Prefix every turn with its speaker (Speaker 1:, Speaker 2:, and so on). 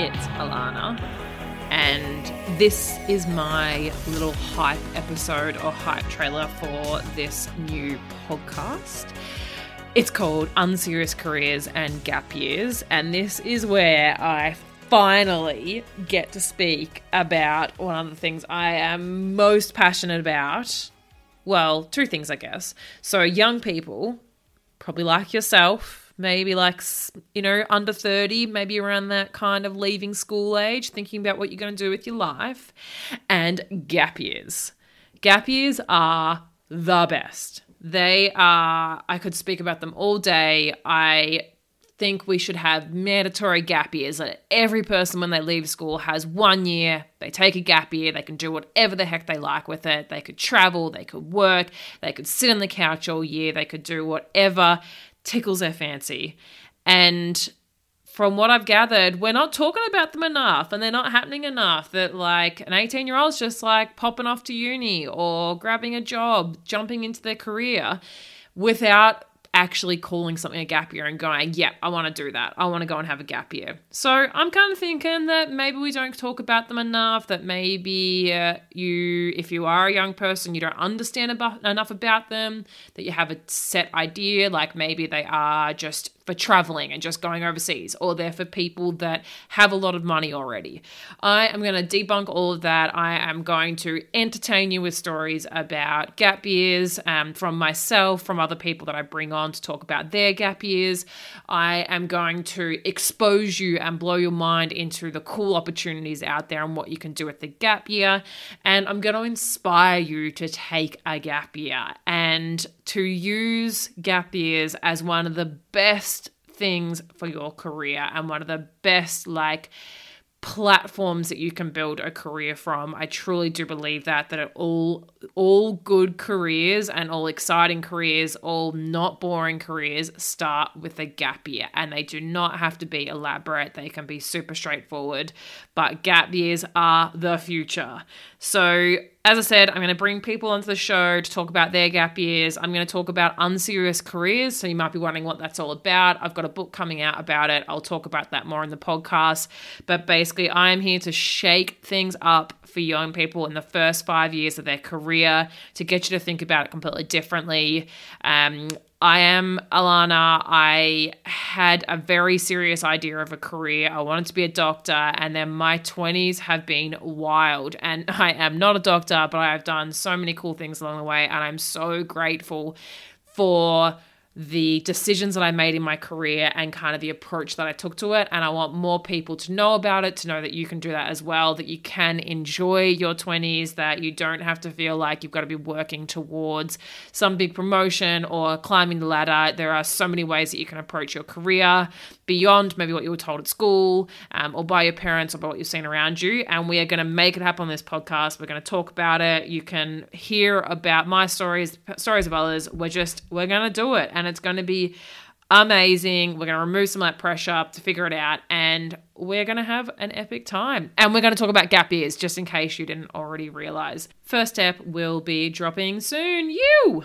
Speaker 1: It's Alana, and this is my little hype episode or hype trailer for this new podcast. It's called Unserious Careers and Gap Years, and this is where I finally get to speak about one of the things I am most passionate about. Well, two things, I guess. So, young people, probably like yourself, maybe like, you know, under 30, maybe around that kind of leaving school age, thinking about what you're going to do with your life, and gap years. Gap years are the best. They are, I could speak about them all day. I think we should have mandatory gap years that every person when they leave school has one year they take a gap year they can do whatever the heck they like with it they could travel they could work they could sit on the couch all year they could do whatever tickles their fancy. And from what I've gathered, we're not talking about them enough and they're not happening enough that like an 18 year old's just like popping off to uni or grabbing a job, jumping into their career without actually calling something a gap year and going, yeah, I want to do that. I want to go and have a gap year. So I'm kind of thinking that maybe we don't talk about them enough, that maybe uh, you, if you are a young person, you don't understand about, enough about them, that you have a set idea, like maybe they are just for traveling and just going overseas, or they're for people that have a lot of money already. I am going to debunk all of that. I am going to entertain you with stories about gap years um, from myself, from other people that I bring on to talk about their gap years. I am going to expose you and blow your mind into the cool opportunities out there and what you can do with the gap year. And I'm going to inspire you to take a gap year and to use gap years as one of the best things for your career and one of the best, like, platforms that you can build a career from. I truly do believe that that all all good careers and all exciting careers, all not boring careers start with a gap year and they do not have to be elaborate. They can be super straightforward, but gap years are the future. So as I said, I'm going to bring people onto the show to talk about their gap years. I'm going to talk about unserious careers. So you might be wondering what that's all about. I've got a book coming out about it. I'll talk about that more in the podcast. But basically, I am here to shake things up for young people in the first five years of their career to get you to think about it completely differently. Um, I am Alana. I had a very serious idea of a career. I wanted to be a doctor, and then my 20s have been wild. And I am not a doctor, but I have done so many cool things along the way, and I'm so grateful for the decisions that I made in my career and kind of the approach that I took to it. And I want more people to know about it, to know that you can do that as well, that you can enjoy your 20s, that you don't have to feel like you've got to be working towards some big promotion or climbing the ladder. There are so many ways that you can approach your career beyond maybe what you were told at school um, or by your parents or by what you've seen around you. And we are going to make it happen on this podcast. We're going to talk about it. You can hear about my stories, stories of others. We're just, we're going to do it. And it's going to be amazing. We're going to remove some of that pressure to figure it out, and we're going to have an epic time. And we're going to talk about gap years, just in case you didn't already realize. First step will be dropping soon. You!